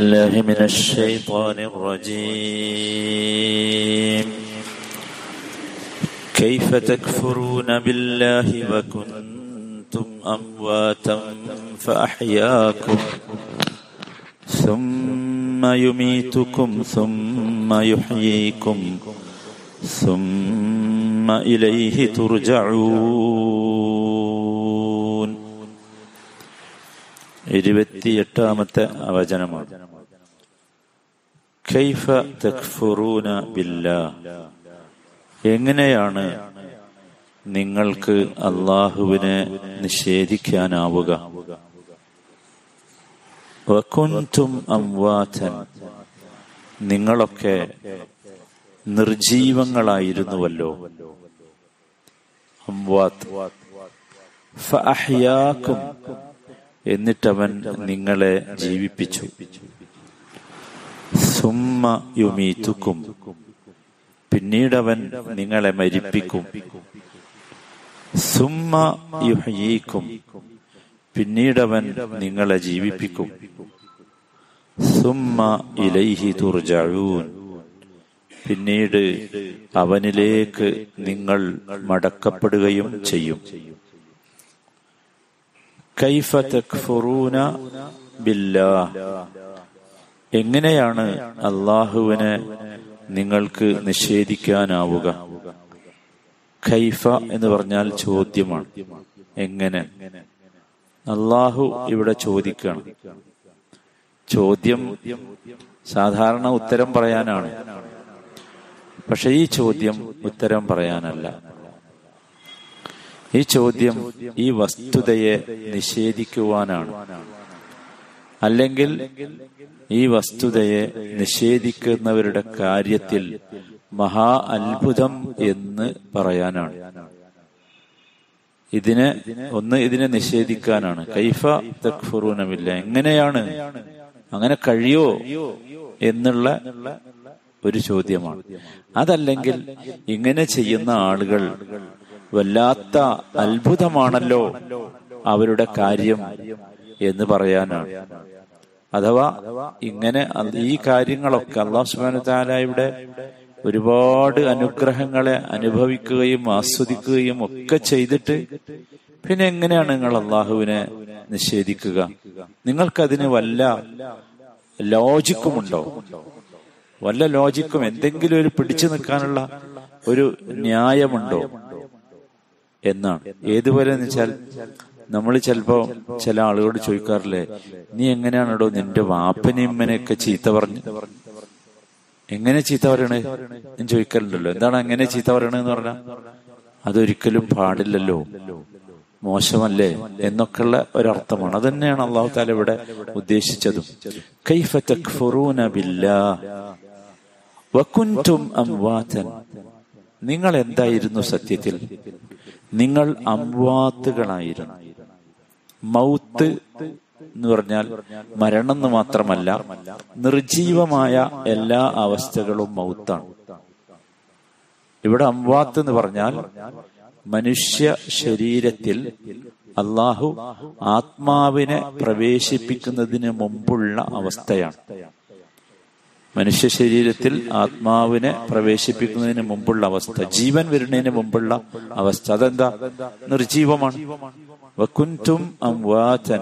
الله من الشيطان الرجيم. كيف تكفرون بالله وكنتم أمواتا فأحياكم ثم يميتكم ثم يحييكم ثم إليه ترجعون. ഇരുപത്തിയെട്ടാമത്തെ അവചനമാണ് കൈഫ തക്ഫുറൂന ബില്ല. എങ്ങനെയാണ് നിങ്ങൾക്ക് അള്ളാഹുവിനെ നിഷേധിക്കാനാവുക? അംവാതൻ നിങ്ങളൊക്കെ നിർജീവങ്ങളായിരുന്നുവല്ലോ. അംവാത്ത്. ഫഅഹ്യാക്കും എന്നിട്ടവൻ നിങ്ങളെ ജീവിപ്പിച്ചു. സുമ്മ യുമീത്തുക്കും പിന്നീടവൻ നിങ്ങളെ മരിപ്പിക്കും. സുമ്മ യുഹയീക്കും. പിന്നീടവൻ നിങ്ങളെ ജീവിപ്പിക്കും. സുമ്മ ഇലൈഹി തുർജഊൻ. പിന്നീട് അവനിലേക്ക് നിങ്ങൾ മടക്കപ്പെടുകയും ചെയ്യും. കൈഫ തക്ഫുറൂന ബില്ലാഹ് എങ്ങനെയാണ് അള്ളാഹുവിനെ നിങ്ങൾക്ക് നിഷേധിക്കാനാവുക? ഖൈഫ എന്ന് പറഞ്ഞാൽ ചോദ്യമാണ്. എങ്ങനെ? അള്ളാഹു ഇവിടെ ചോദിക്കുകയാണ് ചോദ്യം സാധാരണ ഉത്തരം പറയാനാണ്. പക്ഷെ ഈ ചോദ്യം ഉത്തരം പറയാനല്ല. ഈ ചോദ്യം ഈ വസ്തുതയെ നിഷേധിക്കുവാനാണ്. അല്ലെങ്കിൽ ഈ വസ്തുതയെ നിഷേധിക്കുന്നവരുടെ കാര്യത്തിൽ മഹാ അത്ഭുതം എന്ന് പറയാനാണ്. ഇതിനെ ഒന്ന് ഇതിനെ നിഷേധിക്കാനാണ്. കൈഫ തക്ഫുറൂനമില്ല എങ്ങനെയാണ്? അങ്ങനെ കഴിയോ എന്നുള്ള ഒരു ചോദ്യമാണ്. അതല്ലെങ്കിൽ ഇങ്ങനെ ചെയ്യുന്ന ആളുകൾ വല്ലാത്ത അത്ഭുതമാണല്ലോ അവരുടെ കാര്യം എന്ന് പറയാനാണ്. അഥവാ ഇങ്ങനെ ഈ കാര്യങ്ങളൊക്കെ അള്ളാഹു സുബാന താലായുടെ ഒരുപാട് അനുഗ്രഹങ്ങളെ അനുഭവിക്കുകയും ആസ്വദിക്കുകയും ഒക്കെ ചെയ്തിട്ട് പിന്നെ എങ്ങനെയാണ് നിങ്ങൾ അള്ളാഹുവിനെ നിഷേധിക്കുക? നിങ്ങൾക്കതിന് വല്ല ലോജിക്കുമുണ്ടോ? വല്ല ലോജിക്കും എന്തെങ്കിലും ഒരു പിടിച്ചു നിൽക്കാനുള്ള ഒരു ന്യായമുണ്ടോ? എന്നാണ്. ഏതുപോലെ എന്ന് വെച്ചാൽ നമ്മൾ ചിലപ്പോ ചില ആളുകളോട് ചോദിക്കാറില്ലേ നീ എങ്ങനെയാണോ നിന്റെ വാപ്പനെയും ഇമ്മനെയൊക്കെ ചീത്ത പറഞ്ഞു? എങ്ങനെ ചീത്ത പറയണേ? ഞാൻ ചോദിക്കലുണ്ടല്ലോ. എന്താണ് എങ്ങനെ ചീത്ത പറയണെന്ന് പറഞ്ഞാൽ അതൊരിക്കലും പാടില്ലല്ലോ. മോശമല്ലേ? എന്നൊക്കെയുള്ള ഒരർത്ഥമാണ്. അത് തന്നെയാണ് അള്ളാഹു താല ഇവിടെ ഉദ്ദേശിച്ചതും. നിങ്ങൾ എന്തായിരുന്നു സത്യത്തിൽ? നിങ്ങൾ അംവാത്തുകളായിരുന്നു മൗത്ത് എന്ന് പറഞ്ഞാൽ മരണം എന്ന് മാത്രമല്ല നിർജീവമായ എല്ലാ അവസ്ഥകളും മൗത്താണ്. ഇവിടെ അംവാത്ത് എന്ന് പറഞ്ഞാൽ മനുഷ്യ ശരീരത്തിൽ അള്ളാഹു ആത്മാവിനെ പ്രവേശിപ്പിക്കുന്നതിന് മുമ്പുള്ള അവസ്ഥയാണ്. മനുഷ്യ ശരീരത്തിൽ ആത്മാവിനെ പ്രവേശിപ്പിക്കുന്നതിന് മുമ്പുള്ള അവസ്ഥ ജീവൻ വരുന്നതിന് മുമ്പുള്ള അവസ്ഥ അതെന്താ? നിർജീവമാണ്. വക്കുന്റും അംവാചൻ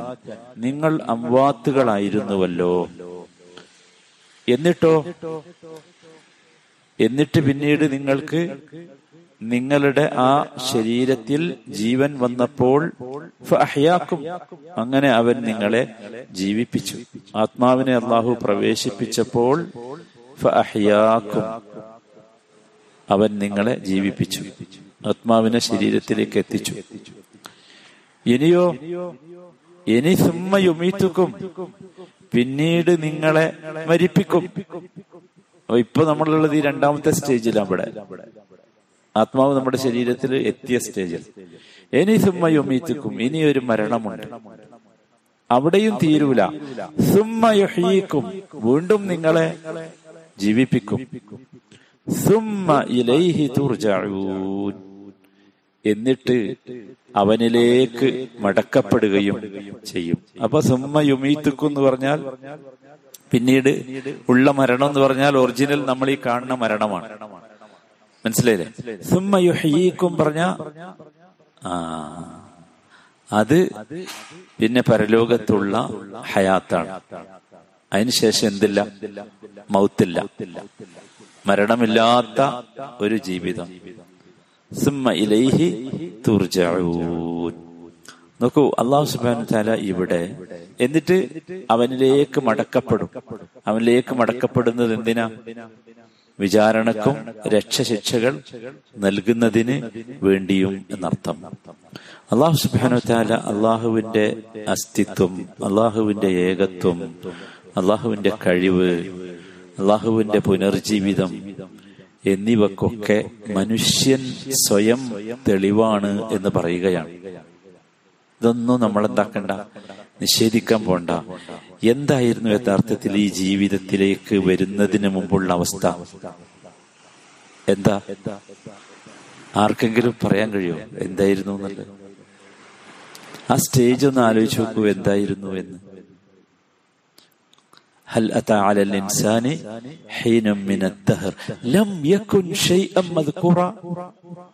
നിങ്ങൾ അംവാത്തുകളായിരുന്നുവല്ലോ. എന്നിട്ടോ? എന്നിട്ട് പിന്നീട് നിങ്ങൾക്ക് നിങ്ങളുടെ ആ ശരീരത്തിൽ ജീവൻ വന്നപ്പോൾ അങ്ങനെ അവൻ നിങ്ങളെ ജീവിപ്പിച്ചു. ആത്മാവിനെ അള്ളാഹു പ്രവേശിപ്പിച്ചപ്പോൾ അവൻ നിങ്ങളെ ജീവിപ്പിച്ചു. ആത്മാവിനെ ശരീരത്തിലേക്ക് എത്തിച്ചു. ഇനിയോ ഇനി സുമ്മയുമീത്തുക്കും പിന്നീട് നിങ്ങളെ മരിപ്പിക്കും. ഇപ്പൊ നമ്മളുള്ളത് ഈ രണ്ടാമത്തെ സ്റ്റേജിലാണ് ഇവിടെ. ആത്മാവ് നമ്മുടെ ശരീരത്തിൽ എത്തിയ സ്റ്റേജിൽ. ഇനി സുമ്മയുമീത്തുക്കും ഇനി ഒരു മരണമുണ്ട്. അവിടെയും തീരൂല. സുമ്മയുഹീക്കും വീണ്ടും നിങ്ങളെ ജീവിപ്പിക്കും. സുമ്മ ഇലൈഹി എന്നിട്ട് അവനിലേക്ക് മടക്കപ്പെടുകയും ചെയ്യും. അപ്പൊ സുമ്മ യുമീത്തുക്കും എന്ന് പറഞ്ഞാൽ പിന്നീട് ഉള്ള മരണം എന്ന് പറഞ്ഞാൽ ഒറിജിനൽ നമ്മൾ ഈ കാണുന്ന മരണമാണ്. മനസ്സിലായില്ലേ? സുമ്മ യുഹീക്കും പറഞ്ഞ? ആ. അത് പിന്നെ പരലോകത്തുള്ള ഹയാത്താണ്. അതിനുശേഷം എന്തില്ല? മൗത്തില്ല. മരണമില്ലാത്ത ഒരു ജീവിതം. സുമ്മ ഇലൈഹി തുർജഊൻ. നോക്കൂ അള്ളാഹു സുബാന താല ഇവിടെ എന്നിട്ട് അവനിലേക്ക് മടക്കപ്പെടും. അവനിലേക്ക് മടക്കപ്പെടുന്നത് എന്തിനാ? വിചാരണക്കും രക്ഷശിക്ഷകൾ നൽകുന്നതിന് വേണ്ടിയും എന്നർത്ഥം. അള്ളാഹു സുബാന അള്ളാഹുവിന്റെ അസ്തിത്വം അള്ളാഹുവിന്റെ ഏകത്വം അള്ളാഹുവിന്റെ കഴിവ് അള്ളാഹുവിന്റെ പുനർജീവിതം എന്നിവക്കൊക്കെ മനുഷ്യൻ സ്വയം തെളിവാണ് എന്ന് പറയുകയാണ്. ഇതൊന്നും നമ്മൾ എന്താക്കണ്ട നിഷേധിക്കാൻ പോണ്ട എന്തായിരുന്നു യഥാർത്ഥത്തിൽ ഈ ജീവിതത്തിലേക്ക് വരുന്നതിന് മുമ്പുള്ള അവസ്ഥ എന്താ ആർക്കെങ്കിലും പറയാൻ കഴിയോ എന്തായിരുന്നു എന്നുള്ളത് ആ സ്റ്റേജ് ഒന്ന് ആലോചിച്ച് നോക്കൂ എന്തായിരുന്നു എന്ന് هل أتى على الإنسان حين من الدهر لم يكن شيئا مذكورا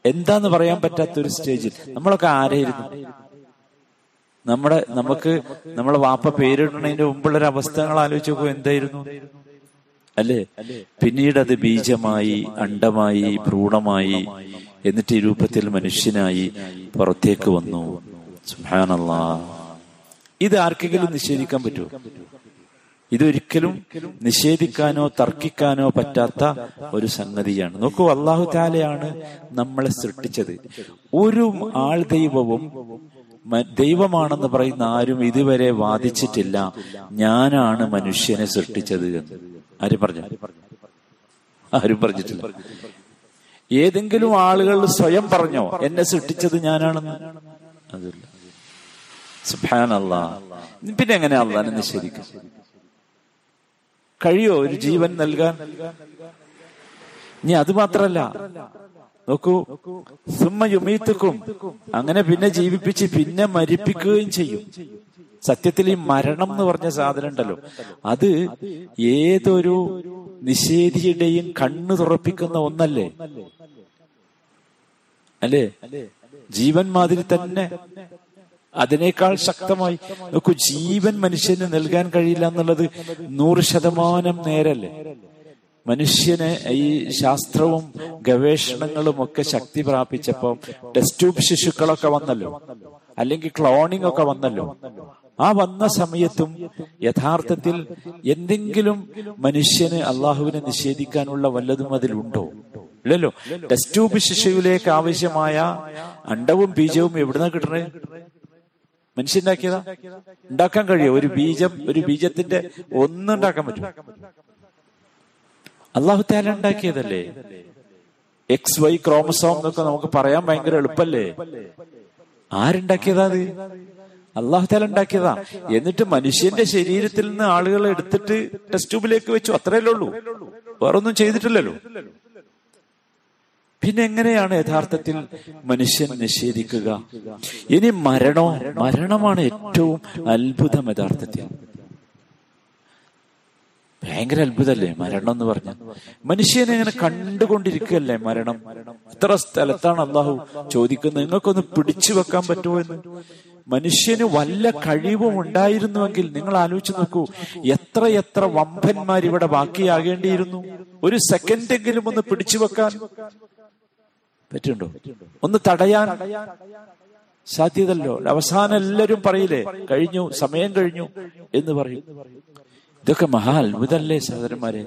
എന്താന്ന് പറയാൻ പറ്റാത്ത ഒരു സ്റ്റേജിൽ നമ്മളൊക്കെ ആരായിരുന്നു നമ്മുടെ നമുക്ക് നമ്മളെ വാപ്പ പേരിടുന്നതിന്റെ മുമ്പുള്ള ഒരു അവസ്ഥകൾ ആലോചിച്ച് നോക്കുമ്പോൾ എന്തായിരുന്നു? അല്ലേ? പിന്നീട് അത് ബീജമായി അണ്ടമായി ഭ്രൂണമായി എന്നിട്ട് ഈ രൂപത്തിൽ മനുഷ്യനായി പുറത്തേക്ക് വന്നു. സുഹാനല്ല ഇത് ആർക്കെങ്കിലും നിഷേധിക്കാൻ പറ്റുമോ? ഇതൊരിക്കലും നിഷേധിക്കാനോ തർക്കിക്കാനോ പറ്റാത്ത ഒരു സംഗതിയാണ്. നോക്കൂ അള്ളാഹു താലയാണ് നമ്മളെ സൃഷ്ടിച്ചത്. ഒരു ആൾ ദൈവവും ദൈവമാണെന്ന് പറയുന്ന ആരും ഇതുവരെ വാദിച്ചിട്ടില്ല. ഞാനാണ് മനുഷ്യനെ സൃഷ്ടിച്ചത് എന്ന്. ആരും പറഞ്ഞു? ആരും പറഞ്ഞിട്ടില്ല. ഏതെങ്കിലും ആളുകൾ സ്വയം പറഞ്ഞോ എന്നെ സൃഷ്ടിച്ചത് ഞാനാണെന്ന്? അതില്ല. അള്ളാ പിന്നെ എങ്ങനെ അള്ളാനെ നിഷേധിക്കും? കഴിയോ ഒരു ജീവൻ നൽകാൻ? ഇനി അത് മാത്രല്ല. നോക്കൂ സുമ്മയുമീത്തുക്കും അങ്ങനെ പിന്നെ ജീവിപ്പിച്ച് പിന്നെ മരിപ്പിക്കുകയും ചെയ്യും. സത്യത്തിൽ ഈ മരണം എന്ന് പറഞ്ഞ സാധനം ഉണ്ടല്ലോ. അത് ഏതൊരു നിഷേധിയുടെയും കണ്ണു തുറപ്പിക്കുന്ന ഒന്നല്ലേ? അല്ലേ? ജീവൻ മാതിരി തന്നെ. അതിനേക്കാൾ ശക്തമായി. നോക്കൂ ജീവൻ മനുഷ്യന് നൽകാൻ കഴിയില്ല എന്നുള്ളത് നൂറ് ശതമാനം നേരല്ലേ? മനുഷ്യന് ഈ ശാസ്ത്രവും ഗവേഷണങ്ങളും ഒക്കെ ശക്തി പ്രാപിച്ചപ്പോ ടെസ്റ്റ് ട്യൂബ് ശിശുക്കളൊക്കെ വന്നല്ലോ. അല്ലെങ്കിൽ ക്ലോണിംഗ് ഒക്കെ വന്നല്ലോ. ആ വന്ന സമയത്തും യഥാർത്ഥത്തിൽ എന്തെങ്കിലും മനുഷ്യന് അള്ളാഹുവിനെ നിഷേധിക്കാനുള്ള വല്ലതും അതിലുണ്ടോ? ഇല്ലല്ലോ. ടെസ്റ്റ് ട്യൂബ് ശിശുവിലേക്ക് ആവശ്യമായ അണ്ടവും ബീജവും എവിടുന്ന കിട്ടണേ? മനുഷ്യണ്ടാക്കിയതാ ഉണ്ടാക്കാൻ കഴിയോ? ഒരു ബീജം ഒരു ബീജത്തിന്റെ ഒന്നുണ്ടാക്കാൻ പറ്റും അള്ളാഹു താല ഉണ്ടാക്കിയതല്ലേ? എക്സ് വൈ ക്രോമസോം എന്നൊക്കെ നമുക്ക് പറയാൻ ഭയങ്കര എളുപ്പല്ലേ? ആരുണ്ടാക്കിയതാ അത്? അള്ളാഹു താല ഉണ്ടാക്കിയതാ. എന്നിട്ട് മനുഷ്യന്റെ ശരീരത്തിൽ നിന്ന് ആളുകൾ എടുത്തിട്ട് ടെസ്റ്റ് ട്യൂബിലേക്ക് വെച്ചു. അത്രയല്ലേ ഉള്ളൂ. വേറൊന്നും ചെയ്തിട്ടില്ലല്ലോ. പിന്നെ എങ്ങനെയാണ് യഥാർത്ഥത്തിൽ മനുഷ്യൻ നിഷേധിക്കുക? ഇനി മരണോ? മരണമാണ് ഏറ്റവും അത്ഭുതം യഥാർത്ഥത്തിൽ. ഭയങ്കര അത്ഭുതല്ലേ മരണം എന്ന് പറഞ്ഞ. മനുഷ്യനെ ഇങ്ങനെ കണ്ടുകൊണ്ടിരിക്കുകയല്ലേ മരണം? എത്ര സ്ഥലത്താണ് അള്ളാഹു ചോദിക്കുന്നത്. നിങ്ങൾക്കൊന്ന് പിടിച്ചു വെക്കാൻ പറ്റുമോ എന്ന്? മനുഷ്യന് വല്ല കഴിവും ഉണ്ടായിരുന്നുവെങ്കിൽ നിങ്ങൾ ആലോചിച്ച് നോക്കൂ എത്ര എത്ര വമ്പന്മാർ ഇവിടെ ബാക്കിയാകേണ്ടിയിരുന്നു? ഒരു സെക്കൻഡെങ്കിലും ഒന്ന് പിടിച്ചു വെക്കാൻ. പറ്റുണ്ടോ? ഒന്ന് തടയാൻ. സാധ്യതല്ലോ അവസാനം എല്ലാവരും പറയില്ലേ കഴിഞ്ഞു സമയം കഴിഞ്ഞു എന്ന് പറയും. ഇതൊക്കെ മഹാ അത്ഭുതല്ലേ സഹോദരന്മാരെ?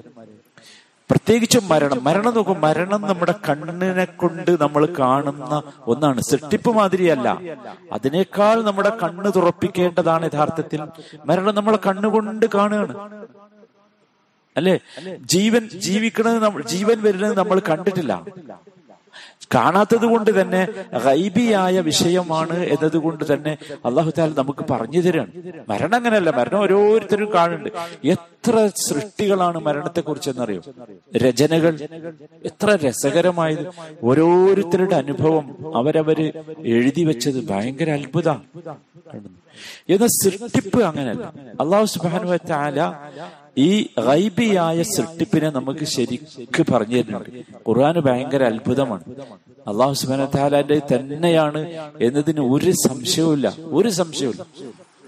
പ്രത്യേകിച്ചും മരണം. മരണം നോക്കും മരണം നമ്മുടെ കണ്ണിനെ കൊണ്ട് നമ്മൾ കാണുന്ന ഒന്നാണ്. സൃഷ്ടിപ്പ് മാതിരിയല്ല. അതിനേക്കാൾ നമ്മുടെ കണ്ണ് തുറപ്പിക്കേണ്ടതാണ് യഥാർത്ഥത്തിൽ. മരണം നമ്മളെ കണ്ണുകൊണ്ട് കാണുകയാണ്. അല്ലേ? ജീവൻ നമ്മൾ ജീവൻ വരുന്നത് നമ്മൾ കണ്ടിട്ടില്ല. കാണാത്തത് കൊണ്ട് തന്നെ ഗൈബിയായ വിഷയമാണ് എന്നതുകൊണ്ട് തന്നെ അള്ളാഹു താല നമുക്ക് പറഞ്ഞു തരാണ്. മരണം അങ്ങനെയല്ല മരണം ഓരോരുത്തരും കാണുന്നുണ്ട്. എത്ര സൃഷ്ടികളാണ് മരണത്തെ കുറിച്ച് എന്നറിയോ രചനകൾ എത്ര രസകരമായത്. ഓരോരുത്തരുടെ അനുഭവം അവരവര് എഴുതി വെച്ചത് ഭയങ്കര അത്ഭുത എന്നാൽ സൃഷ്ടിപ്പ് അങ്ങനെയല്ല. അള്ളാഹു സുബാനു താല ഈ റൈബിയായ സൃഷ്ടിപ്പിനെ നമുക്ക് ശരിക്ക് പറഞ്ഞു തരുന്നുണ്ട് ഖുർആൻ ഭയങ്കര അത്ഭുതമാണ്. അള്ളാഹു സുബാന തന്നെയാണ് എന്നതിന് ഒരു സംശയവുമില്ല. ഒരു സംശയവുമില്ല.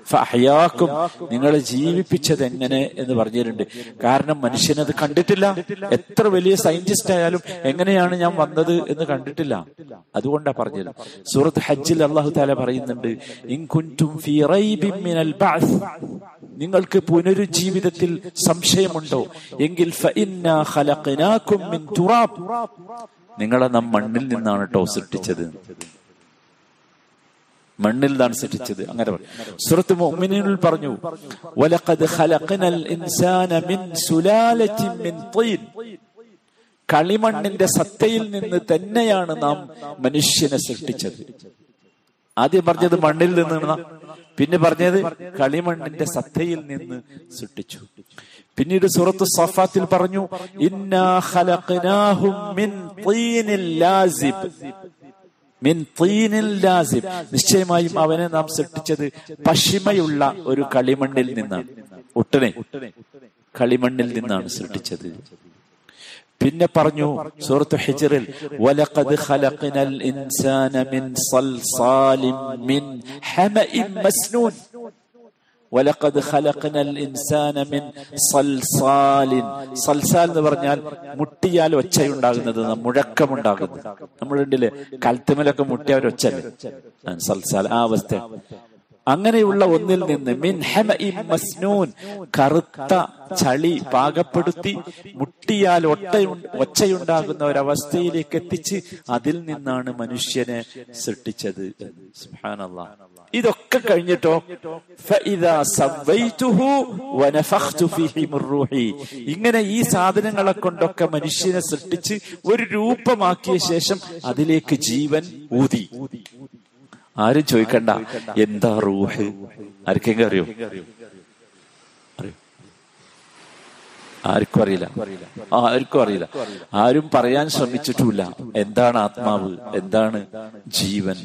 ഫഹയാക്കും നിങ്ങളെ ജീവിപ്പിച്ചത് എങ്ങനെ എന്ന് പറഞ്ഞിട്ടുണ്ട്. കാരണം മനുഷ്യനത് കണ്ടിട്ടില്ല. എത്ര വലിയ സയന്റിസ്റ്റ് ആയാലും എങ്ങനെയാണ് ഞാൻ വന്നത് എന്ന് കണ്ടിട്ടില്ല. അതുകൊണ്ടാ പറഞ്ഞത്. സൂറത്ത് ഹജ്ജിൽ അള്ളാഹു താല പറയുന്നുണ്ട് നിങ്ങൾക്ക് പുനരുജ്ജീവിതത്തിൽ സംശയമുണ്ടോ? എങ്കിൽ നിങ്ങളെ നാം മണ്ണിൽ നിന്നാണ് കേട്ടോ സൃഷ്ടിച്ചത് മണ്ണിൽ നിന്നാണ് സൃഷ്ടിച്ചത്. അങ്ങനെ സുഹൃത്ത് പറഞ്ഞു വലഖദ് ഇൻസാന മിൻ മിൻ തീൻ കളിമണ്ണിന്റെ സത്തയിൽ നിന്ന് തന്നെയാണ് നാം മനുഷ്യനെ സൃഷ്ടിച്ചത്. ആദ്യം പറഞ്ഞത് മണ്ണിൽ നിന്ന് പിന്നെ പറഞ്ഞത് കളിമണ്ണിന്റെ സത്തയിൽ നിന്ന് സൃഷ്ടിച്ചു. പിന്നീട് സുറത്ത് സഫാത്തിൽ പറഞ്ഞു ഇന്നാ മിൻ തീനിൽ ലാസിബ്. മിൻ തീനിൽ ലാസിബ് നിശ്ചയമായും അവനെ നാം സൃഷ്ടിച്ചത് പശിമയുള്ള ഒരു കളിമണ്ണിൽ നിന്നാണ് ഒട്ടനെ. കളിമണ്ണിൽ നിന്നാണ് സൃഷ്ടിച്ചത്. പിന്നെ പറഞ്ഞു സൂറത്ത് ഹിജറിൽ വലഖദ് ഖലഖനൽ ഇൻസാന മിൻ സൽസാലിൻ മിൻ ഹമഇൻ മസ്നൂൻ. വലഖദ് خلقنا ഇൻസാന മിൻ സൽസാലിൻ സൽസാൽ എന്ന് പറഞ്ഞാൽ മുട്ടിയാൽ ഒച്ചയുണ്ടാകുന്നതു മുഴക്കം ഉണ്ടാകുന്നത് നമ്മളുണ്ടില്ലേ കൽത്തുമലൊക്കെ മുട്ടിയ ഒരു ഒച്ചല്ലേ സൽസാൽ ആ അവസ്ഥ അങ്ങനെയുള്ള ഒന്നിൽ നിന്ന് മിൻ മസ്നൂൻ കറുത്ത ചളി പാകപ്പെടുത്തി മുട്ടിയാൽ ഒട്ട ഒച്ചയുണ്ടാകുന്ന ഒരവസ്ഥയിലേക്ക് എത്തിച്ച് അതിൽ നിന്നാണ് മനുഷ്യനെ സൃഷ്ടിച്ചത് ഇതൊക്കെ കഴിഞ്ഞിട്ടോ? ഇങ്ങനെ ഈ സാധനങ്ങളെ കൊണ്ടൊക്കെ മനുഷ്യനെ സൃഷ്ടിച്ച് ഒരു രൂപമാക്കിയ ശേഷം അതിലേക്ക് ജീവൻ ഊതി. ആരും ചോദിക്കണ്ട. എന്താ റൂഹ്? ആർക്കെങ്കിലും അറിയോ? അറിയോ ആർക്കും അറിയില്ല. ആർക്കും അറിയില്ല. ആരും പറയാൻ ശ്രമിച്ചിട്ടുമില്ല. എന്താണ് ആത്മാവ്? എന്താണ് ജീവൻ?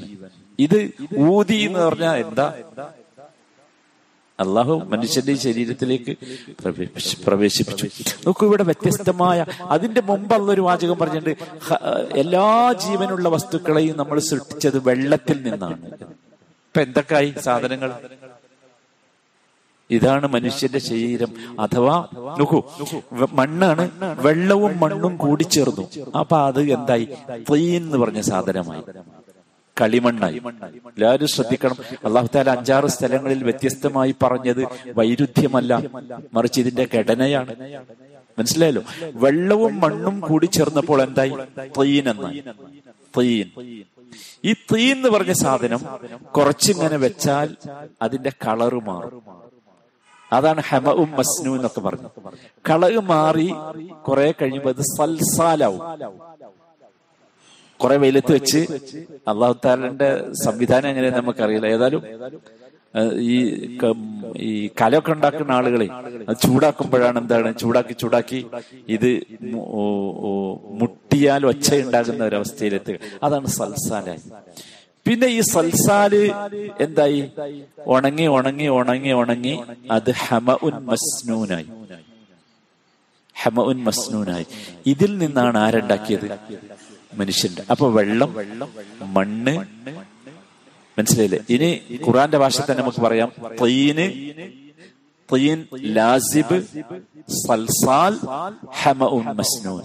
ഇത് ഊതി എന്ന് പറഞ്ഞാൽ എന്താ? അള്ളാഹു മനുഷ്യന്റെ ശരീരത്തിലേക്ക് പ്രവേശിപ്പിച്ചു. നോക്കൂ ഇവിടെ വ്യത്യസ്തമായ അതിന്റെ മുമ്പ് ഒരു വാചകം പറഞ്ഞിട്ടുണ്ട്. എല്ലാ ജീവനുള്ള വസ്തുക്കളെയും നമ്മൾ സൃഷ്ടിച്ചത് വെള്ളത്തിൽ നിന്നാണ്. ഇപ്പൊ എന്തൊക്കെയായി സാധനങ്ങൾ? ഇതാണ് മനുഷ്യന്റെ ശരീരം. അഥവാ നോക്കൂ മണ്ണാണ് വെള്ളവും മണ്ണും കൂടി ചേർന്നു. അപ്പൊ അത് എന്തായി? തീൻ എന്ന് പറഞ്ഞ സാധനമായി. കളിമണ്ണായി. എല്ലാവരും ശ്രദ്ധിക്കണം. അള്ളാഹുത്താല അഞ്ചാറ് സ്ഥലങ്ങളിൽ വ്യത്യസ്തമായി പറഞ്ഞത് വൈരുദ്ധ്യമല്ല. മറിച്ച് ഇതിന്റെ ഘടനയാണ്. മനസ്സിലായല്ലോ? വെള്ളവും മണ്ണും കൂടി ചേർന്നപ്പോൾ എന്തായി? തീൻ എന്നായി. തീൻ ഈ തീൻ എന്ന് പറഞ്ഞ സാധനം കുറച്ചിങ്ങനെ വെച്ചാൽ അതിന്റെ കളറ് മാറും. അതാണ് ഹെമവും മസ്നു എന്നൊക്കെ പറഞ്ഞു. കളറ് മാറി കുറെ കഴിയുമ്പോൾ അത് സൽസാലാവും. കുറെ വെയിലത്ത് വെച്ച് അള്ളാഹു താലന്റെ സംവിധാനം എങ്ങനെ നമുക്കറിയില്ല. ഏതായാലും ഈ ഈ കലൊക്കെ ഉണ്ടാക്കുന്ന ആളുകളെ ചൂടാക്കുമ്പോഴാണ് എന്താണ് ചൂടാക്കി ചൂടാക്കി ഇത് മുട്ടിയാൽ ഒച്ചയുണ്ടാകുന്ന ഒരവസ്ഥയിലെത്തുക. അതാണ് സൽസാലായി പിന്നെ ഈ സൽസാൽ എന്തായി? ഉണങ്ങി ഉണങ്ങി ഉണങ്ങി ഉണങ്ങി അത് ഹമ ഉൻ മസ്നൂനായി. ഹമ ഉൻ മസ്നൂനായി. ഇതിൽ നിന്നാണ് ആരുണ്ടാക്കിയത്? മനുഷ്യന്റെ അപ്പൊ വെള്ളം മണ്ണ് മനസ്സിലായില്ലേ? ഇനി ഖുറാന്റെ ഭാഷ തന്നെ നമുക്ക് പറയാം തീന് തീൻ ലാസിബ് സൽസാൽ ഹമ ഉൻ മസ്നൂൻ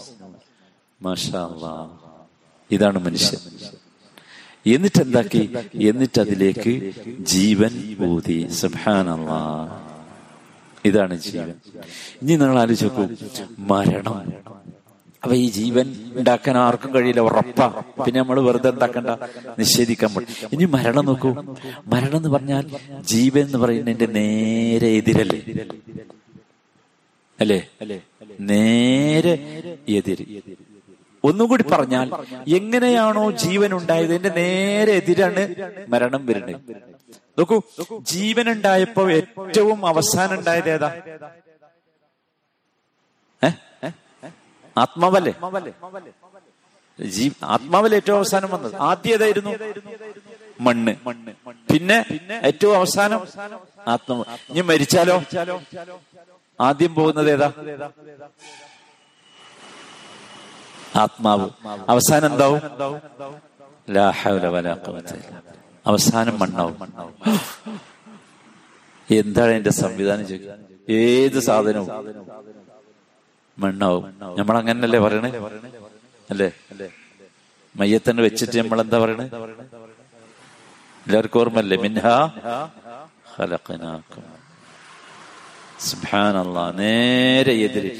ഇതാണ് മനുഷ്യൻ. എന്നിട്ട് എന്താക്കി? എന്നിട്ട് അതിലേക്ക് ജീവൻ ഊതി. സുബാനല്ലാ ഇതാണ് ജീവൻ. ഇനി നിങ്ങൾ ആലോചിച്ച് മരണം. അപ്പൊ ഈ ജീവൻ ഉണ്ടാക്കാൻ ആർക്കും കഴിയില്ല ഉറപ്പാ. പിന്നെ നമ്മൾ വെറുതെ ഉണ്ടാക്കണ്ട നിഷേധിക്കാൻ പറ്റും ഇനി മരണം നോക്കൂ. മരണം എന്ന് പറഞ്ഞാൽ ജീവൻ എന്ന് പറയുന്നതിന്റെ നേരെ എതിരല്ലേ? അല്ലേ? നേരെ എതിര്. ഒന്നും കൂടി പറഞ്ഞാൽ എങ്ങനെയാണോ ജീവൻ ഉണ്ടായത്? എന്റെ നേരെ എതിരാണ് മരണം വരുന്നത്. നോക്കൂ ജീവൻ ഉണ്ടായപ്പോ ഏറ്റവും അവസാനം ഉണ്ടായത് ഏതാ? ആത്മാവല്ലേ? ജീ ആത്മാവല്ലേ ഏറ്റവും അവസാനം വന്നത്? ആദ്യം ഏതായിരുന്നു മണ്ണ്. പിന്നെ ഏറ്റവും അവസാനം ആത്മാവ്. ഇനി മരിച്ചാലോ? ആദ്യം പോകുന്നത് ഏതാ? ആത്മാവ്. അവസാനം എന്താവും? അവസാനം മണ്ണാവും. എന്താണ് എന്റെ സംവിധാനം ചെയ്യുക ഏത് സാധനവും. മണ്ണാവും. നമ്മൾ അങ്ങനല്ലേ പറയണേ? അല്ലേ? മയ്യത്തന്നെ വെച്ചിട്ട് നമ്മൾ എന്താ പറയണേ? എല്ലാവർക്കും ഓർമ്മല്ലേ മിൻഹ നേരെ എതിര്.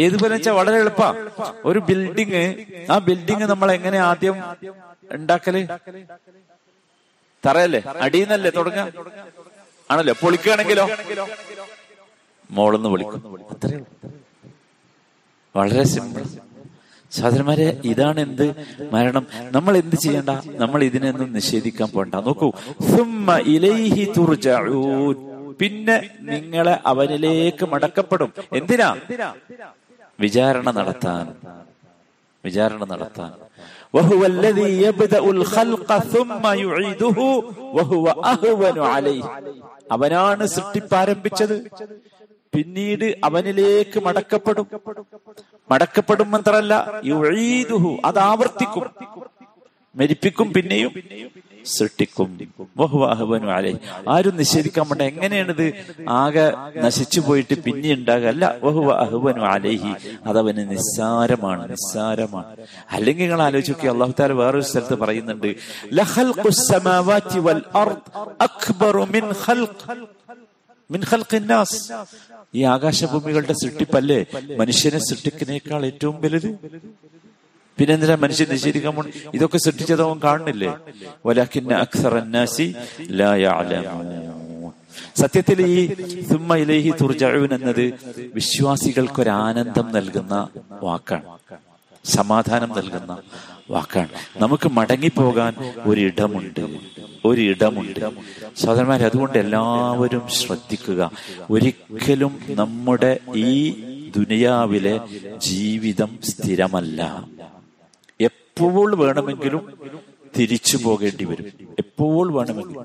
ഏത് പോലെ വെച്ചാൽ വളരെ എളുപ്പാ. ഒരു ബിൽഡിങ് ആ ബിൽഡിങ് നമ്മൾ എങ്ങനെ ആദ്യം ഉണ്ടാക്കൽ? തറയല്ലേ? അടിയെന്നല്ലേ തുടങ്ങ? ആണല്ലോ? പൊളിക്കുകയാണെങ്കിലോ? മോളെന്ന് വിളിക്കും. വളരെ സിമ്പിൾ സഹോദരന്മാരെ ഇതാണ് എന്ത് മരണം? നമ്മൾ എന്ത് ചെയ്യണ്ട? നമ്മൾ ഇതിനൊന്നും നിഷേധിക്കാൻ പോണ്ട നോക്കൂ. ഇലൈഹി പിന്നെ നിങ്ങളെ അവനിലേക്ക് മടക്കപ്പെടും. എന്തിനാ? വിചാരണ നടത്താൻ. വിചാരണ നടത്താൻ. അവനാണ് സൃഷ്ടിപ്പാരംഭിച്ചത്. പിന്നീട് അവനിലേക്ക് മടക്കപ്പെടും. മടക്കപ്പെടും മാത്രല്ല അത് ആവർത്തിക്കും. മരിപ്പിക്കും പിന്നെയും സൃഷ്ടിക്കും. വഹുവ അഹ്വനു അലൈഹി. ആരും നിഷേധിക്കാൻ പറ്റ എങ്ങനെയാണിത്? ആകെ നശിച്ചു പോയിട്ട് പിന്നെ ഉണ്ടാകുക അല്ല അലൈഹി. അതവന് നിസ്സാരമാണ് നിസ്സാരമാണ്. അല്ലെങ്കിൽ നിങ്ങൾ ആലോചിക്കുക അള്ളാഹു താല വേറൊരു സ്ഥലത്ത് പറയുന്നുണ്ട് ലഖൽഖുസ് സമാവാതി വൽ മിൻ ഖൽഖ് മിൻ ഖൽഖിൻ നാസ്. ഈ ആകാശഭൂമികളുടെ സൃഷ്ടിപ്പല്ലേ? മനുഷ്യനെ സൃഷ്ടിക്കുന്നേക്കാൾ ഏറ്റവും വലുത്? പിന്നെന്തിനാ മനുഷ്യൻ നിഷേധിക്കാൻ ഇതൊക്കെ സൃഷ്ടിച്ചതോ കാണുന്നില്ലേ? സത്യത്തിൽ ഈ സുമ്മ ഇലേഹി തുർജഊൻ എന്നത് വിശ്വാസികൾക്കൊരാനന്ദം നൽകുന്ന വാക്കാണ്. സമാധാനം നൽകുന്ന വാക്കാണ്. നമുക്ക് മടങ്ങിപ്പോകാൻ ഒരിടമുണ്ട്. ഒരിടമുണ്ട്. സഹോദരന്മാരെ അതുകൊണ്ട് എല്ലാവരും ശ്രദ്ധിക്കുക. ഒരിക്കലും നമ്മുടെ ഈ ദുനിയാവിലെ ജീവിതം സ്ഥിരമല്ല. എപ്പോൾ വേണമെങ്കിലും തിരിച്ചു പോകേണ്ടി വരും. എപ്പോൾ വേണമെങ്കിൽ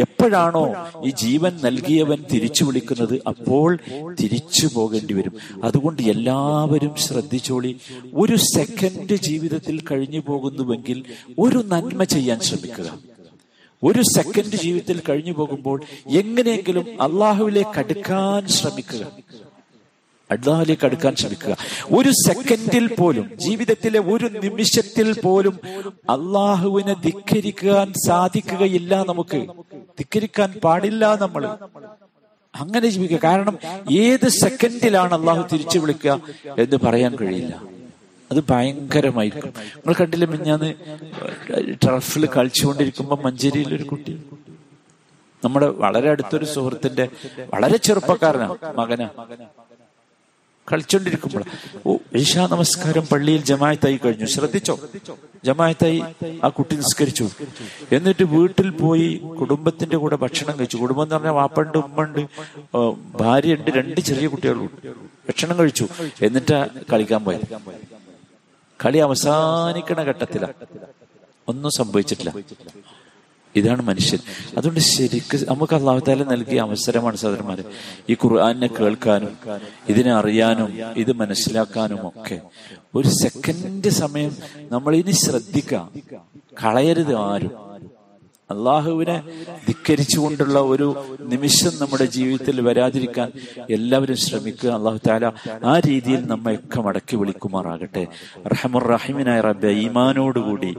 എപ്പോഴാണോ ഈ ജീവൻ നൽകിയവൻ തിരിച്ചു വിളിക്കുന്നത് അപ്പോൾ തിരിച്ചു പോകേണ്ടി വരും. അതുകൊണ്ട് എല്ലാവരും ശ്രദ്ധിച്ചോളി. ഒരു സെക്കൻഡ് ജീവിതത്തിൽ കഴിഞ്ഞു പോകുന്നുവെങ്കിൽ ഒരു നന്മ ചെയ്യാൻ ശ്രമിക്കുക. ഒരു സെക്കൻഡ് ജീവിതത്തിൽ കഴിഞ്ഞു പോകുമ്പോൾ എങ്ങനെയെങ്കിലും അള്ളാഹുവിലേക്ക് അടുക്കാൻ ശ്രമിക്കുക. അള്ളാഹിലേക്ക് അടുക്കാൻ ശ്രമിക്കുക. ഒരു സെക്കൻഡിൽ പോലും ജീവിതത്തിലെ ഒരു നിമിഷത്തിൽ പോലും അള്ളാഹുവിനെ ധിക്കരിക്കാൻ സാധിക്കുകയില്ല നമുക്ക്. ധിക്കരിക്കാൻ പാടില്ല നമ്മൾ അങ്ങനെ ജീവിക്കുക. കാരണം ഏത് സെക്കൻഡിലാണ് അള്ളാഹു തിരിച്ചു വിളിക്കുക എന്ന് പറയാൻ കഴിയില്ല. അത് ഭയങ്കരമായിരിക്കും. നമ്മൾ കണ്ടില്ല മിഞ്ഞാന്ന് ട്രഫിൽ കളിച്ചുകൊണ്ടിരിക്കുമ്പോ മഞ്ചേരിയിൽ ഒരു കുട്ടി നമ്മുടെ വളരെ അടുത്തൊരു സുഹൃത്തിന്റെ വളരെ ചെറുപ്പക്കാരനാ മകനാ കളിച്ചോണ്ടിരിക്കുമ്പോൾ. ഓ ഈശാ നമസ്കാരം പള്ളിയിൽ ജമായത്തായി കഴിഞ്ഞു. ശ്രദ്ധിച്ചോ? ജമായത്തായി ആ കുട്ടി നിസ്കരിച്ചു. എന്നിട്ട് വീട്ടിൽ പോയി കുടുംബത്തിന്റെ കൂടെ ഭക്ഷണം കഴിച്ചു. കുടുംബം എന്ന് പറഞ്ഞാൽ വാപ്പണ്ട് ഉമ്മണ്ട് ഭാര്യയുണ്ട് രണ്ട് ചെറിയ കുട്ടികളുണ്ട്. ഭക്ഷണം കഴിച്ചു. എന്നിട്ട് കളിക്കാൻ പോയത്. കളി അവസാനിക്കണ ഘട്ടത്തിലാണ് ഒന്നും സംഭവിച്ചിട്ടില്ല. ഇതാണ് മനുഷ്യൻ. അതുകൊണ്ട് ശരിക്ക് നമുക്ക് അള്ളാഹുത്താല നൽകിയ അവസരമാണ് സഹോദരന്മാരെ ഈ ഖുർആാനെ കേൾക്കാനും ഇതിനെ അറിയാനും ഇത് മനസ്സിലാക്കാനും ഒക്കെ. ഒരു സെക്കൻഡ് സമയം നമ്മൾ ഇനി ശ്രദ്ധിക്കാം. കളയരുത് ആരും. അള്ളാഹുവിനെ ധിക്കരിച്ചുകൊണ്ടുള്ള ഒരു നിമിഷം നമ്മുടെ ജീവിതത്തിൽ വരാതിരിക്കാൻ എല്ലാവരും ശ്രമിക്കുക. അള്ളാഹു താല ആ രീതിയിൽ നമ്മയൊക്കെ മടക്കി വിളിക്കുമാറാകട്ടെ. റഹമുറഹിമിനായ റബ്ബെ ഈമാനോടുകൂടി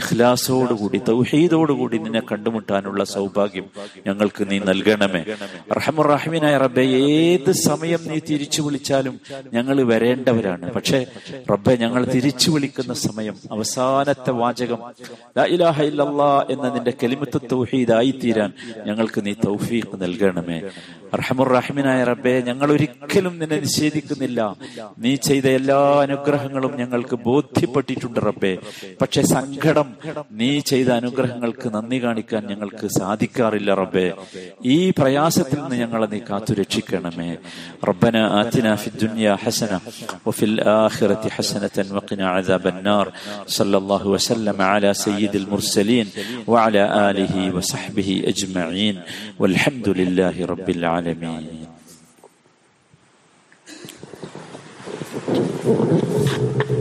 ഇഖ്ലാസോടുകൂടി തൗഹീദോടുകൂടി നിന്നെ കണ്ടുമുട്ടാനുള്ള സൗഭാഗ്യം ഞങ്ങൾക്ക് നീ നൽകണമേ. റഹമുറഹിമിനായ റബ്ബെ ഏത് സമയം നീ തിരിച്ചു വിളിച്ചാലും ഞങ്ങൾ വരേണ്ടവരാണ്. പക്ഷേ റബ്ബെ ഞങ്ങൾ തിരിച്ചു വിളിക്കുന്ന സമയം അവസാനത്തെ വാചകം എന്ന നിന്റെ കെലിമത്ത് തൗഹീദായി തീരാൻ ഞങ്ങൾക്ക് നീ തൗഫീഖ് നൽകണമേ റഹമുറഹിമിനായ റബ്ബെ ഞങ്ങൾ ഒരിക്കലും നിന്നെ നിഷേധിക്കുന്നില്ല നീ ചെയ്ത എല്ലാ അനുഗ്രഹങ്ങളും ഞങ്ങൾക്ക് ബോധ്യപ്പെട്ടിട്ടുണ്ട് റബ്ബെ പക്ഷെ സങ്കടം നീ ചെയ്ത അനുഗ്രഹങ്ങൾക്ക് നന്ദി കാണിക്കാൻ ഞങ്ങൾക്ക് സാധിക്കാറില്ല റബ്ബെ ഈ പ്രയാസത്തിൽ നിന്ന് ഞങ്ങളെ നീ കാത്തു രക്ഷിക്കണമേ റബ്ബന ആതിന ഫി ദുനിയ ഹസന വഫിൽ ആഖിറതി ഹസനതൻ വഖിന അദാബൻ നാർ സല്ലല്ലാഹു വസല്ലമ അലാ സയ്യിദിൽ മുർസലീൻ وعلى آله وصحبه أجمعين أجمعين والحمد لله رب العالمين Thank you.